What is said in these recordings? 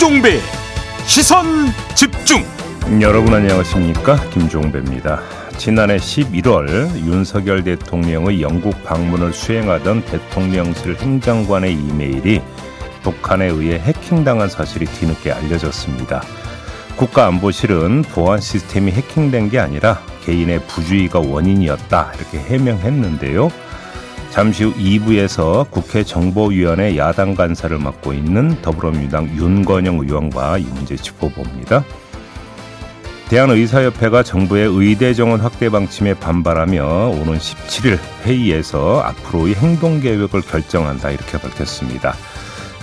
김종배 시선 집중 여러분 안녕하십니까 김종배입니다. 지난해 11월 윤석열 대통령의 영국 방문을 수행하던 대통령실 행정관의 이메일이 북한에 의해 해킹당한 사실이 뒤늦게 알려졌습니다. 국가안보실은 보안 시스템이 해킹된 게 아니라 개인의 부주의가 원인이었다 이렇게 해명했는데요. 잠시 후 2부에서 국회 정보위원회 야당 간사를 맡고 있는 더불어민주당 윤건영 의원과 이 문제 짚어봅니다. 대한의사협회가 정부의 의대 정원 확대 방침에 반발하며 오는 17일 회의에서 앞으로의 행동 계획을 결정한다 이렇게 밝혔습니다.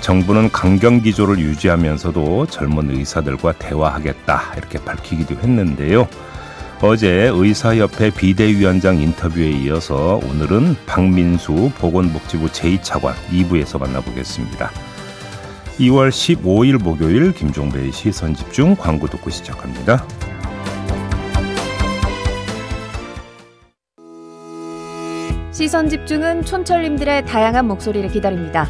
정부는 강경 기조를 유지하면서도 젊은 의사들과 대화하겠다 이렇게 밝히기도 했는데요. 어제 의사협회 비대위원장 인터뷰에 이어서 오늘은 박민수 보건복지부 제2차관 2부에서 만나보겠습니다. 2월 15일 목요일 김종배의 시선 집중 광고 듣고 시작합니다. 시선 집중은 촌철님들의 다양한 목소리를 기다립니다.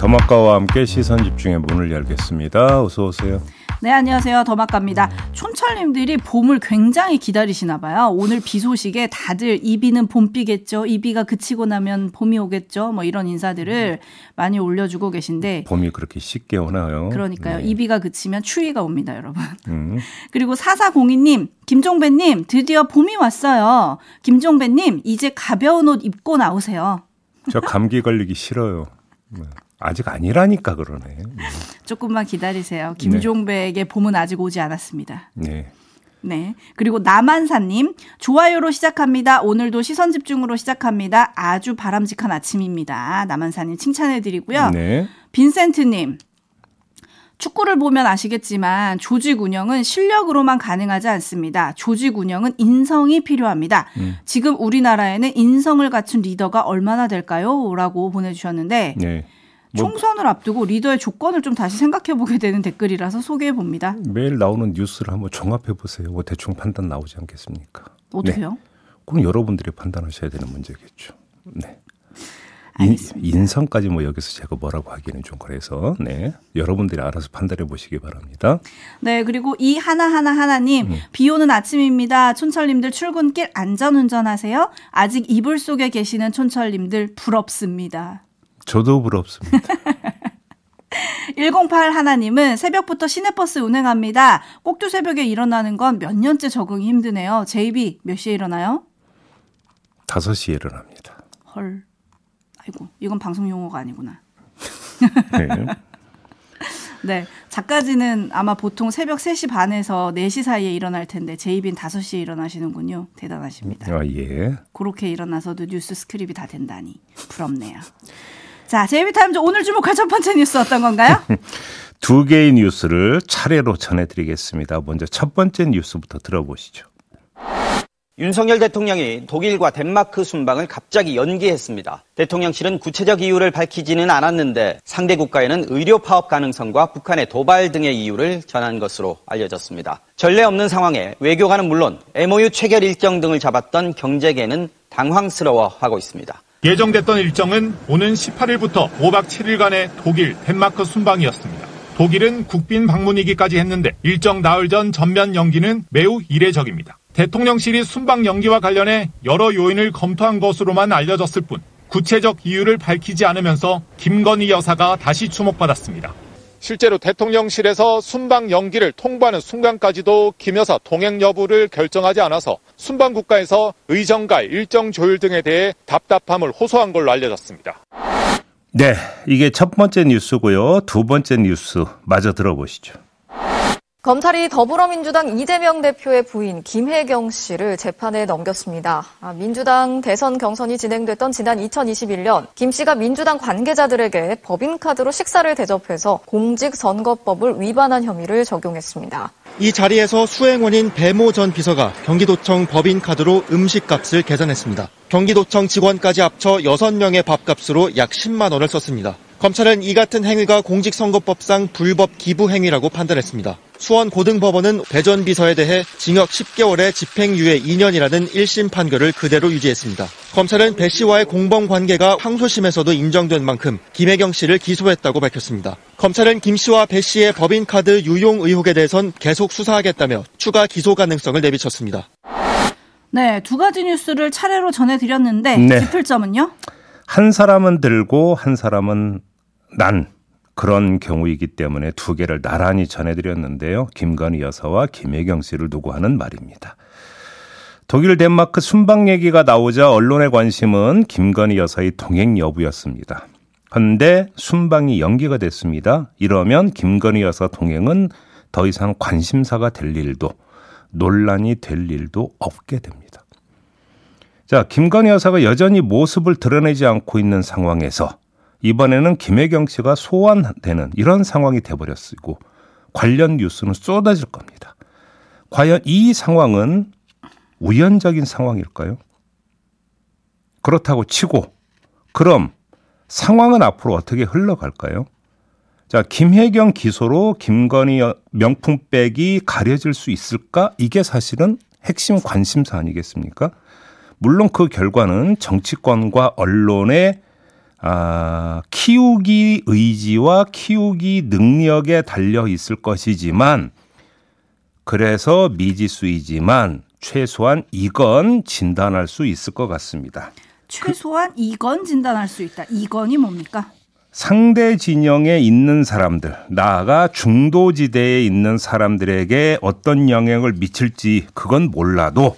더마카와 함께 시선 집중의 문을 열겠습니다. 어서 오세요. 네, 안녕하세요. 더마카입니다. 촌철님들이 봄을 굉장히 기다리시나 봐요. 오늘 비 소식에 다들 이 비는 봄비겠죠. 이 비가 그치고 나면 봄이 오겠죠. 뭐 이런 인사들을 많이 올려주고 계신데 봄이 그렇게 쉽게 오나요? 그러니까요. 네. 이 비가 그치면 추위가 옵니다, 여러분. 음. 그리고 4402님, 김종배님, 드디어 봄이 왔어요. 김종배님, 이제 가벼운 옷 입고 나오세요. 저 감기 걸리기 싫어요. 네. 아직 아니라니까 그러네. 네. 조금만 기다리세요. 김종배에게 네. 봄은 아직 오지 않았습니다. 네. 네. 그리고 남한사님, 좋아요로 시작합니다. 오늘도 시선 집중으로 시작합니다. 아주 바람직한 아침입니다. 남한사님 칭찬해드리고요. 네. 빈센트님, 축구를 보면 아시겠지만 조직 운영은 실력으로만 가능하지 않습니다. 조직 운영은 인성이 필요합니다. 음. 지금 우리나라에는 인성을 갖춘 리더가 얼마나 될까요? 라고 보내주셨는데, 네. 뭐 총선을 앞두고 리더의 조건을 좀 다시 생각해 보게 되는 댓글이라서 소개해 봅니다. 매일 나오는 뉴스를 한번 종합해 보세요. 뭐 대충 판단 나오지 않겠습니까? 어떻게요? 네. 그럼 여러분들이 판단하셔야 되는 문제겠죠. 네. 인, 인성까지 뭐 여기서 제가 뭐라고 하기는 좀 그래서 네 여러분들이 알아서 판단해 보시기 바랍니다. 네 그리고 이 하나 하나 하나님 음. 비오는 아침입니다. 촌철님들 출근길 안전 운전하세요. 아직 이불 속에 계시는 촌철님들 부럽습니다. 저도 부럽습니다. 108 하나님은 새벽부터 시내버스 운행합니다. 꼭두 새벽에 일어나는 건 몇 년째 적응이 힘드네요. 제이비 몇 시에 일어나요? 5시에 일어납니다. 헐. 아이고, 이건 방송 용어가 아니구나. 네. 네. 작가지는 아마 보통 새벽 3시 반에서 4시 사이에 일어날 텐데 JB는 5시에 일어나시는군요. 대단하십니다. 아, 예. 그렇게 일어나서도 뉴스 스크랩이 다 된다니 부럽네요. 자, JB타임즈 오늘 주목할 첫 번째 뉴스 어떤 건가요? 두 개의 뉴스를 차례로 전해드리겠습니다. 먼저 첫 번째 뉴스부터 들어보시죠. 윤석열 대통령이 독일과 덴마크 순방을 갑자기 연기했습니다. 대통령실은 구체적 이유를 밝히지는 않았는데 상대 국가에는 의료 파업 가능성과 북한의 도발 등의 이유를 전한 것으로 알려졌습니다. 전례 없는 상황에 외교관은 물론 MOU 체결 일정 등을 잡았던 경제계는 당황스러워하고 있습니다. 예정됐던 일정은 오는 18일부터 5박 7일간의 독일, 덴마크 순방이었습니다. 독일은 국빈 방문이기까지 했는데 일정 나흘 전 전면 연기는 매우 이례적입니다. 대통령실이 순방 연기와 관련해 여러 요인을 검토한 것으로만 알려졌을 뿐 구체적 이유를 밝히지 않으면서 김건희 여사가 다시 주목받았습니다. 실제로 대통령실에서 순방 연기를 통보하는 순간까지도 김 여사 동행 여부를 결정하지 않아서 순방 국가에서 의정가 일정 조율 등에 대해 답답함을 호소한 걸로 알려졌습니다. 네, 이게 첫 번째 뉴스고요. 두 번째 뉴스 마저 들어보시죠. 검찰이 더불어민주당 이재명 대표의 부인 김혜경 씨를 재판에 넘겼습니다. 아, 민주당 대선 경선이 진행됐던 지난 2021년 김 씨가 민주당 관계자들에게 법인카드로 식사를 대접해서 공직선거법을 위반한 혐의를 적용했습니다. 이 자리에서 수행원인 배모 전 비서가 경기도청 법인카드로 음식값을 계산했습니다. 경기도청 직원까지 합쳐 6명의 밥값으로 약 10만 원을 썼습니다. 검찰은 이 같은 행위가 공직선거법상 불법 기부 행위라고 판단했습니다. 수원 고등법원은 배전 비서에 대해 징역 10개월에 집행유예 2년이라는 1심 판결을 그대로 유지했습니다. 검찰은 배 씨와의 공범 관계가 항소심에서도 인정된 만큼 김혜경 씨를 기소했다고 밝혔습니다. 검찰은 김 씨와 배 씨의 법인카드 유용 의혹에 대해선 계속 수사하겠다며 추가 기소 가능성을 내비쳤습니다. 네, 두 가지 뉴스를 차례로 전해드렸는데 네. 짚을 점은요? 한 사람은 들고 한 사람은 난 그런 경우이기 때문에 두 개를 나란히 전해드렸는데요. 김건희 여사와 김혜경 씨를 두고 하는 말입니다. 독일 덴마크 순방 얘기가 나오자 언론의 관심은 김건희 여사의 동행 여부였습니다. 그런데 순방이 연기가 됐습니다. 이러면 김건희 여사 동행은 더 이상 관심사가 될 일도 논란이 될 일도 없게 됩니다. 자, 김건희 여사가 여전히 모습을 드러내지 않고 있는 상황에서 이번에는 김혜경 씨가 소환되는 이런 상황이 돼버렸고 관련 뉴스는 쏟아질 겁니다. 과연 이 상황은 우연적인 상황일까요? 그렇다고 치고 그럼 상황은 앞으로 어떻게 흘러갈까요? 자, 김혜경 기소로 김건희 명품백이 가려질 수 있을까? 이게 사실은 핵심 관심사 아니겠습니까? 물론 그 결과는 정치권과 언론의 아, 키우기 의지와 키우기 능력에 달려 있을 것이지만 그래서 미지수이지만 최소한 이건 진단할 수 있을 것 같습니다. 최소한 이건 진단할 수 있다. 이건이 뭡니까? 상대 진영에 있는 사람들, 나아가 중도지대에 있는 사람들에게 어떤 영향을 미칠지 그건 몰라도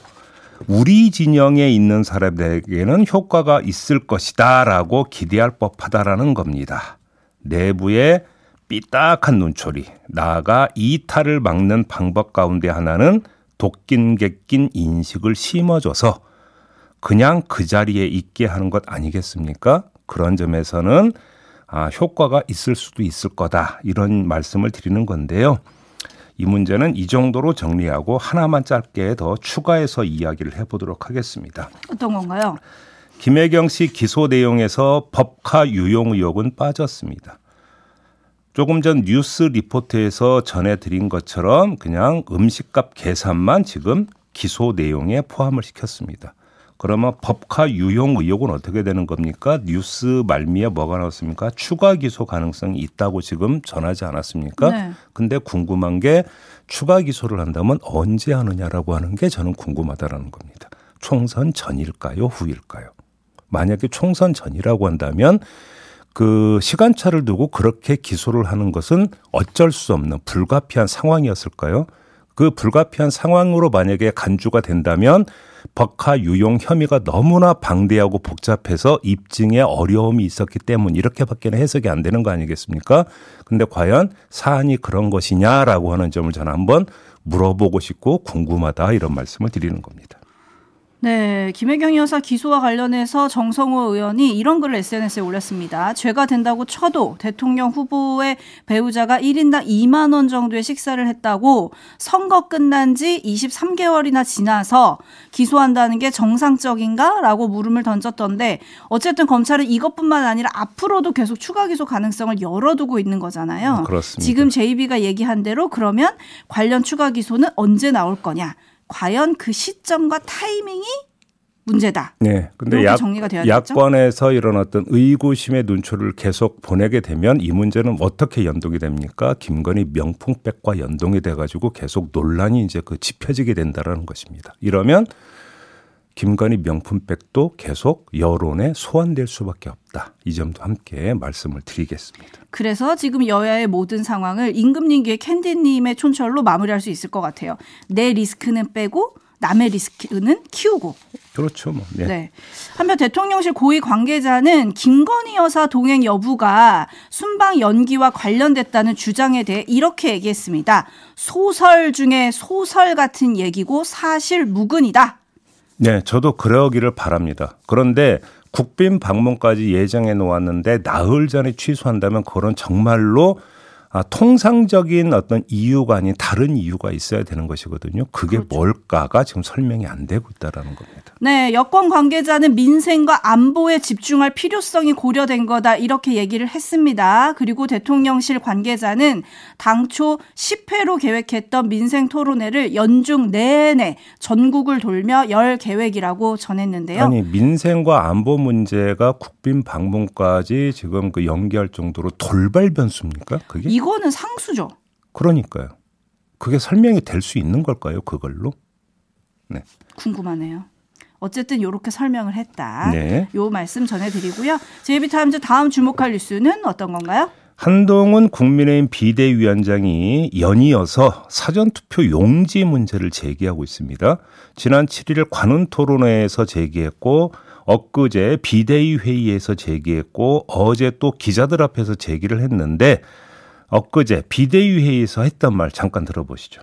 우리 진영에 있는 사람들에게는 효과가 있을 것이다라고 기대할 법하다라는 겁니다. 내부에 삐딱한 눈초리, 나아가 이탈을 막는 방법 가운데 하나는 독긴 객낀 인식을 심어줘서 그냥 그 자리에 있게 하는 것 아니겠습니까? 그런 점에서는 아, 효과가 있을 수도 있을 거다. 이런 말씀을 드리는 건데요. 이 문제는 이 정도로 정리하고 하나만 짧게 더 추가해서 이야기를 해보도록 하겠습니다. 어떤 건가요? 김혜경 씨 기소 내용에서 법카 유용 의혹은 빠졌습니다. 조금 전 뉴스 리포트에서 전해드린 것처럼 그냥 음식값 계산만 지금 기소 내용에 포함을 시켰습니다. 그러면 법카 유용 의혹은 어떻게 되는 겁니까? 뉴스 말미에 뭐가 나왔습니까? 추가 기소 가능성이 있다고 지금 전하지 않았습니까? 네. 근데 궁금한 게 추가 기소를 한다면 언제 하느냐라고 하는 게 저는 궁금하다라는 겁니다. 총선 전일까요? 후일까요? 만약에 총선 전이라고 한다면 그 시간차를 두고 그렇게 기소를 하는 것은 어쩔 수 없는 불가피한 상황이었을까요? 그 불가피한 상황으로 만약에 간주가 된다면 법카 유용 혐의가 너무나 방대하고 복잡해서 입증에 어려움이 있었기 때문 이렇게밖에는 해석이 안 되는 거 아니겠습니까? 근데 과연 사안이 그런 것이냐라고 하는 점을 저는 한번 물어보고 싶고 궁금하다 이런 말씀을 드리는 겁니다. 네, 김혜경 여사 기소와 관련해서 정성호 의원이 이런 글을 SNS에 올렸습니다. 죄가 된다고 쳐도 대통령 후보의 배우자가 1인당 2만 원 정도의 식사를 했다고 선거 끝난 지 23개월이나 지나서 기소한다는 게 정상적인가? 라고 물음을 던졌던데 어쨌든 검찰은 이것뿐만 아니라 앞으로도 계속 추가 기소 가능성을 열어두고 있는 거잖아요. 음, 그렇습니다. 지금 제이비가 얘기한 대로 그러면 관련 추가 기소는 언제 나올 거냐? 과연 그 시점과 타이밍이 문제다. 네. 근데 약, 야권에서 이런 어떤 의구심의 눈초리를 계속 보내게 되면 이 문제는 어떻게 연동이 됩니까? 김건희 명품백과 연동이 돼 가지고 계속 논란이 이제 그 짚혀지게 된다라는 것입니다. 이러면 김건희 명품백도 계속 여론에 소환될 수밖에 없다. 이 점도 함께 말씀을 드리겠습니다. 그래서 지금 여야의 모든 상황을 임금님께 캔디님의 촌철로 마무리할 수 있을 것 같아요. 내 리스크는 빼고 남의 리스크는 키우고. 그렇죠. 뭐. 네. 네. 한편 대통령실 고위 관계자는 김건희 여사 동행 여부가 순방 연기와 관련됐다는 주장에 대해 이렇게 얘기했습니다. 소설 중에 소설 같은 얘기고 사실 무근이다. 네, 저도 그러기를 바랍니다. 그런데 국빈 방문까지 예정해 놓았는데 나흘 전에 취소한다면 그런 정말로 아, 통상적인 어떤 이유가 아닌 다른 이유가 있어야 되는 것이거든요. 그게 그렇죠. 뭘까가 지금 설명이 안 되고 있다라는 겁니다. 네, 여권 관계자는 민생과 안보에 집중할 필요성이 고려된 거다 이렇게 얘기를 했습니다. 그리고 대통령실 관계자는 당초 10회로 계획했던 민생 토론회를 연중 내내 전국을 돌며 열 계획이라고 전했는데요. 아니 민생과 안보 문제가 국빈 방문까지 지금 그 연기할 정도로 돌발 변수입니까? 그게? 이거는 상수죠. 그러니까요. 그게 설명이 될 수 있는 걸까요? 그걸로? 네. 궁금하네요. 어쨌든 이렇게 설명을 했다. 네. 요 말씀 전해드리고요. 제이비타임즈 다음 주목할 뉴스는 어떤 건가요? 한동훈 국민의힘 비대위원장이 연이어서 사전투표 용지 문제를 제기하고 있습니다. 지난 7일 관훈 토론회에서 제기했고 엊그제 비대위 회의에서 제기했고 어제 또 기자들 앞에서 제기를 했는데 엊그제 비대위 회의에서 했던 말 잠깐 들어보시죠.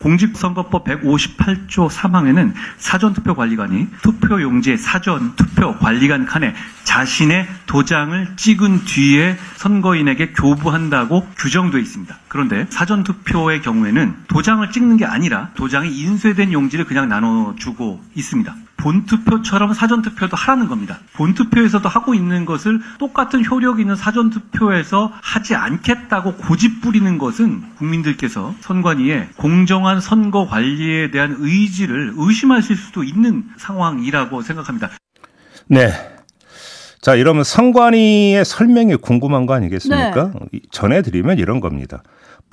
공직선거법 158조 3항에는 사전투표 관리관이 투표용지의 사전투표 관리관 칸에 자신의 도장을 찍은 뒤에 선거인에게 교부한다고 규정되어 있습니다. 그런데 사전투표의 경우에는 도장을 찍는 게 아니라 도장이 인쇄된 용지를 그냥 나눠주고 있습니다. 본투표처럼 사전투표도 하라는 겁니다. 본투표에서도 하고 있는 것을 똑같은 효력 있는 사전투표에서 하지 않겠다고 고집 부리는 것은 국민들께서 선관위의 공정한 선거 관리에 대한 의지를 의심하실 수도 있는 상황이라고 생각합니다. 네. 자, 이러면 선관위의 설명이 궁금한 거 아니겠습니까? 네. 전해드리면 이런 겁니다.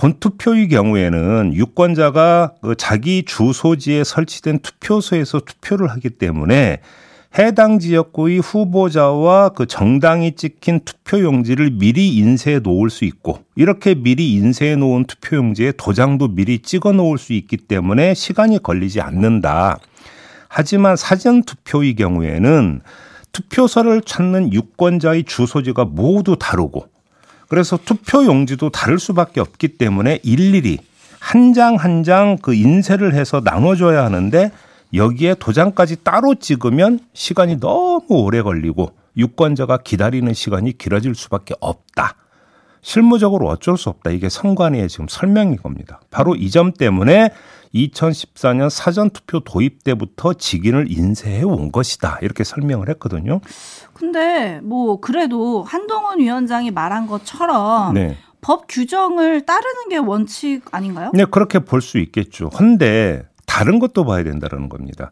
본투표의 경우에는 유권자가 그 자기 주소지에 설치된 투표소에서 투표를 하기 때문에 해당 지역구의 후보자와 그 정당이 찍힌 투표용지를 미리 인쇄해 놓을 수 있고 이렇게 미리 인쇄해 놓은 투표용지에 도장도 미리 찍어 놓을 수 있기 때문에 시간이 걸리지 않는다. 하지만 사전 투표의 경우에는 투표소를 찾는 유권자의 주소지가 모두 다르고 그래서 투표 용지도 다를 수밖에 없기 때문에 일일이 한 장 한 장 그 인쇄를 해서 나눠줘야 하는데 여기에 도장까지 따로 찍으면 시간이 너무 오래 걸리고 유권자가 기다리는 시간이 길어질 수밖에 없다. 실무적으로 어쩔 수 없다. 이게 선관위의 지금 설명인 겁니다. 바로 이 점 때문에 2014년 사전투표 도입 때부터 직인을 인쇄해 온 것이다. 이렇게 설명을 했거든요. 근데 뭐 그래도 한동훈 위원장이 말한 것처럼 네. 법 규정을 따르는 게 원칙 아닌가요? 네, 그렇게 볼 수 있겠죠. 근데 다른 것도 봐야 된다는 겁니다.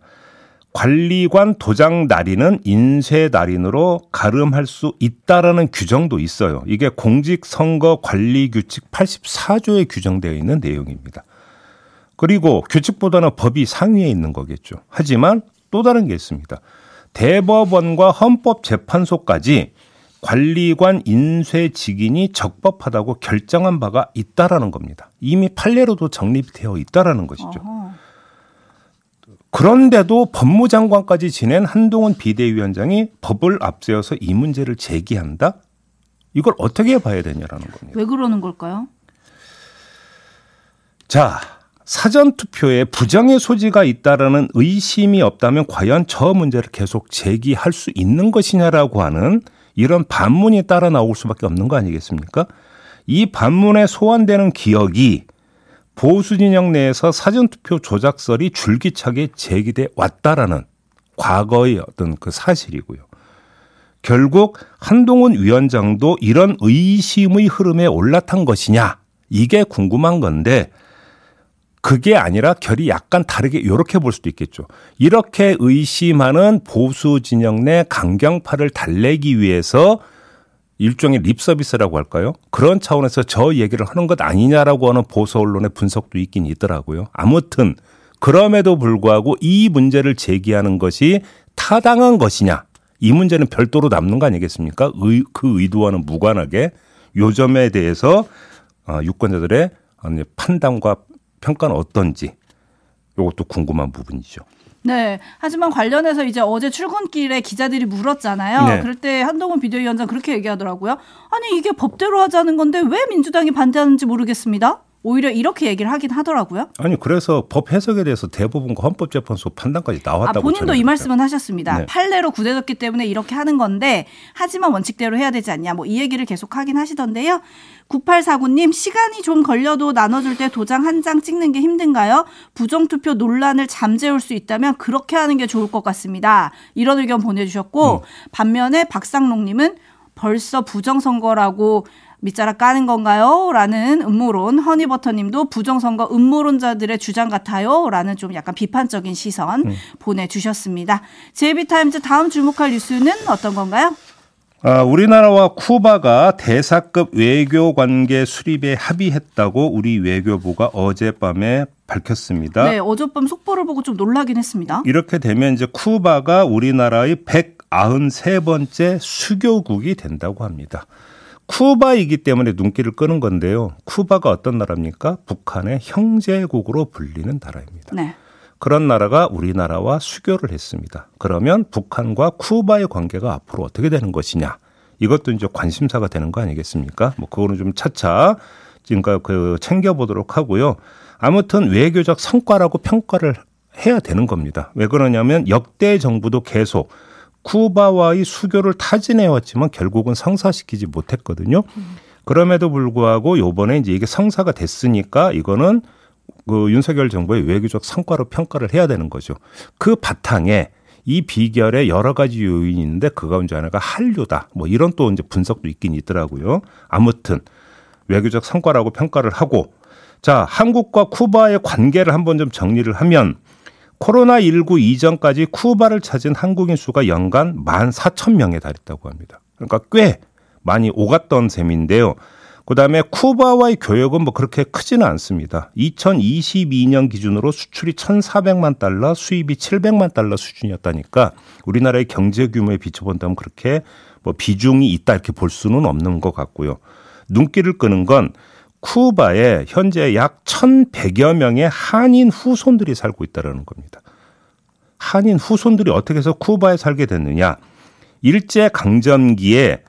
관리관 도장 날인은 인쇄 날인으로 가름할 수 있다라는 규정도 있어요. 이게 공직선거 관리 규칙 84조에 규정되어 있는 내용입니다. 그리고 규칙보다는 법이 상위에 있는 거겠죠. 하지만 또 다른 게 있습니다. 대법원과 헌법재판소까지 관리관 인쇄 직인이 적법하다고 결정한 바가 있다라는 겁니다. 이미 판례로도 정립되어 있다라는 것이죠. 어허. 그런데도 법무장관까지 지낸 한동훈 비대위원장이 법을 앞세워서 이 문제를 제기한다? 이걸 어떻게 봐야 되냐라는 겁니다. 왜 그러는 걸까요? 자, 사전 투표에 부정의 소지가 있다라는 의심이 없다면 과연 저 문제를 계속 제기할 수 있는 것이냐라고 하는 이런 반문이 따라 나올 수밖에 없는 거 아니겠습니까? 이 반문에 소환되는 기억이 보수 진영 내에서 사전 투표 조작설이 줄기차게 제기돼 왔다라는 과거의 어떤 그 사실이고요. 결국 한동훈 위원장도 이런 의심의 흐름에 올라탄 것이냐 이게 궁금한 건데 그게 아니라 결이 약간 다르게 이렇게 볼 수도 있겠죠. 이렇게 의심하는 보수 진영 내 강경파를 달래기 위해서 일종의 립 서비스라고 할까요? 그런 차원에서 저 얘기를 하는 것 아니냐라고 하는 보수 언론의 분석도 있긴 있더라고요. 아무튼 그럼에도 불구하고 이 문제를 제기하는 것이 타당한 것이냐? 이 문제는 별도로 남는 거 아니겠습니까? 의, 그 의도와는 무관하게 요점에 대해서 어, 유권자들의 판단과 평가는 어떤지 이것도 궁금한 부분이죠. 네. 하지만 관련해서 이제 어제 출근길에 기자들이 물었잖아요. 네. 그럴 때 한동훈 비대위원장 그렇게 얘기하더라고요. 아니 이게 법대로 하자는 건데 왜 민주당이 반대하는지 모르겠습니다. 오히려 이렇게 얘기를 하긴 하더라고요. 아니 그래서 법 해석에 대해서 대부분과 헌법재판소 판단까지 나왔다고. 아, 본인도 이 말씀은 하셨습니다. 네. 판례로 구제됐기 때문에 이렇게 하는 건데 하지만 원칙대로 해야 되지 않냐. 뭐 이 얘기를 계속 하긴 하시던데요. 9849님 시간이 좀 걸려도 나눠줄 때 도장 한 장 찍는 게 힘든가요? 부정투표 논란을 잠재울 수 있다면 그렇게 하는 게 좋을 것 같습니다. 이런 의견 보내주셨고 음. 반면에 박상록님은 벌써 부정선거라고 밑자락 까는 건가요? 라는 음모론, 허니버터님도 부정선거 음모론자들의 주장 같아요? 라는 좀 약간 비판적인 시선 음. 보내주셨습니다. 제이비타임즈 다음 주목할 뉴스는 어떤 건가요? 아, 우리나라와 쿠바가 대사급 외교 관계 수립에 합의했다고 우리 외교부가 어젯밤에 밝혔습니다. 네, 어젯밤 속보를 보고 좀 놀라긴 했습니다. 이렇게 되면 이제 쿠바가 우리나라의 193번째 수교국이 된다고 합니다. 쿠바이기 때문에 눈길을 끄는 건데요. 쿠바가 어떤 나라입니까? 북한의 형제국으로 불리는 나라입니다. 네. 그런 나라가 우리나라와 수교를 했습니다. 그러면 북한과 쿠바의 관계가 앞으로 어떻게 되는 것이냐. 이것도 이제 관심사가 되는 거 아니겠습니까? 뭐 그거는 좀 차차 지금까 그 챙겨보도록 하고요. 아무튼 외교적 성과라고 평가를 해야 되는 겁니다. 왜 그러냐면 역대 정부도 계속 쿠바와의 수교를 타진해왔지만 결국은 성사시키지 못했거든요. 그럼에도 불구하고 요번에 이제 이게 성사가 됐으니까 이거는 그 윤석열 정부의 외교적 성과로 평가를 해야 되는 거죠. 그 바탕에 이 비결에 여러 가지 요인이 있는데 그 가운데 하나가 한류다. 뭐 이런 또 이제 분석도 있긴 있더라고요. 아무튼 외교적 성과라고 평가를 하고 자, 한국과 쿠바의 관계를 한번 좀 정리를 하면 코로나19 이전까지 쿠바를 찾은 한국인 수가 연간 14,000명에 달했다고 합니다. 그러니까 꽤 많이 오갔던 셈인데요. 그 다음에 쿠바와의 교역은 뭐 그렇게 크지는 않습니다. 2022년 기준으로 수출이 1,400만 달러, 수입이 700만 달러 수준이었다니까 우리나라의 경제 규모에 비춰본다면 그렇게 뭐 비중이 있다 이렇게 볼 수는 없는 것 같고요. 눈길을 끄는 건 쿠바에 현재 약 1,100여 명의 한인 후손들이 살고 있다는 겁니다. 한인 후손들이 어떻게 해서 쿠바에 살게 됐느냐? 일제 강점기에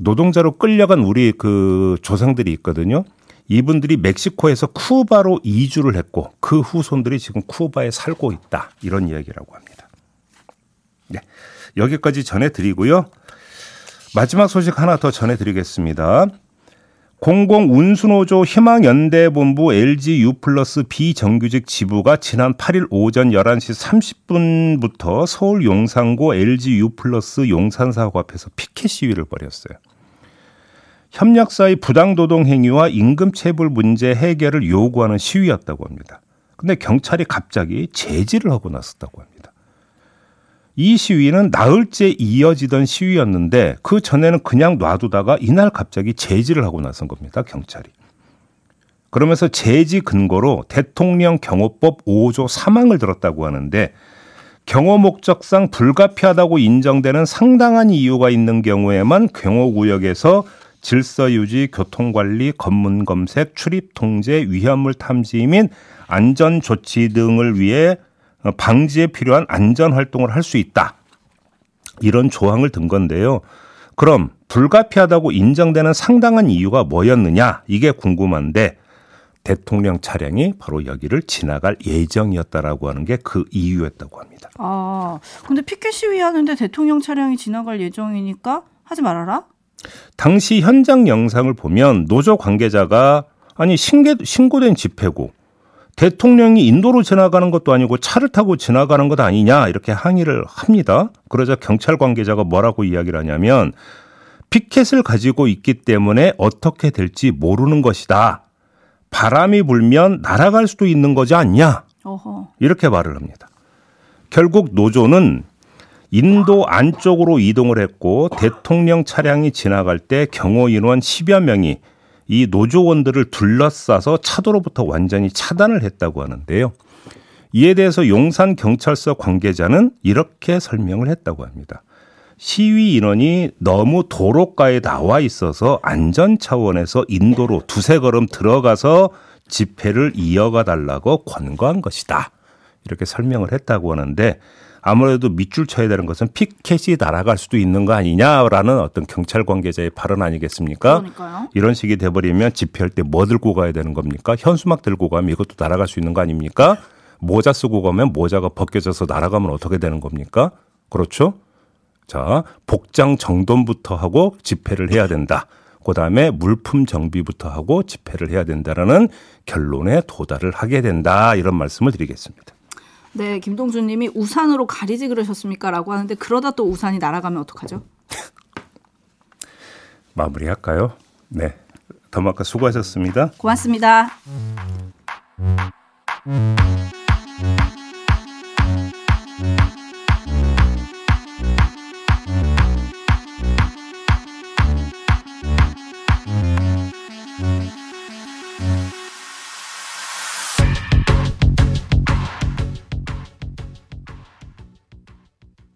노동자로 끌려간 우리 그 조상들이 있거든요. 이분들이 멕시코에서 쿠바로 이주를 했고 그 후손들이 지금 쿠바에 살고 있다. 이런 이야기라고 합니다. 네. 여기까지 전해 드리고요. 마지막 소식 하나 더 전해 드리겠습니다. 공공운수노조 희망연대본부 LG U 플러스 비정규직 지부가 지난 8일 오전 11시 30분부터 서울 용산고 LG U 플러스 용산사고 앞에서 피켓 시위를 벌였어요. 협력사의 부당노동 행위와 임금체불 문제 해결을 요구하는 시위였다고 합니다. 근데 경찰이 갑자기 제지를 하고 나섰다고 합니다. 이 시위는 나흘째 이어지던 시위였는데 그 전에는 그냥 놔두다가 이날 갑자기 제지를 하고 나선 겁니다. 경찰이. 그러면서 제지 근거로 대통령 경호법 5조 3항을 들었다고 하는데 경호 목적상 불가피하다고 인정되는 상당한 이유가 있는 경우에만 경호 구역에서 질서 유지, 교통 관리, 검문 검색, 출입 통제, 위험물 탐지 및 안전 조치 등을 위해 어, 방지에 필요한 안전 활동을 할 수 있다. 이런 조항을 든 건데요. 그럼 불가피하다고 인정되는 상당한 이유가 뭐였느냐? 이게 궁금한데 대통령 차량이 바로 여기를 지나갈 예정이었다라고 하는 게 그 이유였다고 합니다. 아, 근데 피켓 시위 하는데 대통령 차량이 지나갈 예정이니까 하지 말아라? 당시 현장 영상을 보면 노조 관계자가 아니 신고, 신고된 집회고 대통령이 인도로 지나가는 것도 아니고 차를 타고 지나가는 것 아니냐 이렇게 항의를 합니다. 그러자 경찰 관계자가 뭐라고 이야기를 하냐면 피켓을 가지고 있기 때문에 어떻게 될지 모르는 것이다. 바람이 불면 날아갈 수도 있는 거지 않냐? 이렇게 말을 합니다. 결국 노조는 인도 안쪽으로 이동을 했고 대통령 차량이 지나갈 때 경호 인원 10여 명이 이 노조원들을 둘러싸서 차도로부터 완전히 차단을 했다고 하는데요. 이에 대해서 용산 경찰서 관계자는 이렇게 설명을 했다고 합니다. 시위 인원이 너무 도로가에 나와 있어서 안전 차원에서 인도로 두세 걸음 들어가서 집회를 이어가 달라고 권고한 것이다. 이렇게 설명을 했다고 하는데 아무래도 밑줄 쳐야 되는 것은 피켓이 날아갈 수도 있는 거 아니냐라는 어떤 경찰 관계자의 발언 아니겠습니까? 그러니까요. 이런 식이 돼버리면 집회할 때 뭐 들고 가야 되는 겁니까? 현수막 들고 가면 이것도 날아갈 수 있는 거 아닙니까? 모자 쓰고 가면 모자가 벗겨져서 날아가면 어떻게 되는 겁니까? 그렇죠? 자, 복장 정돈부터 하고 집회를 해야 된다. 그 다음에 물품 정비부터 하고 집회를 해야 된다라는 결론에 도달을 하게 된다. 이런 말씀을 드리겠습니다. 네, 김동준 님이 우산으로 가리지 그러셨습니까? 라고 하는데 그러다 또 우산이 날아가면 어떡하죠? 마무리할까요? 네. 더마카 수고하셨습니다. 고맙습니다.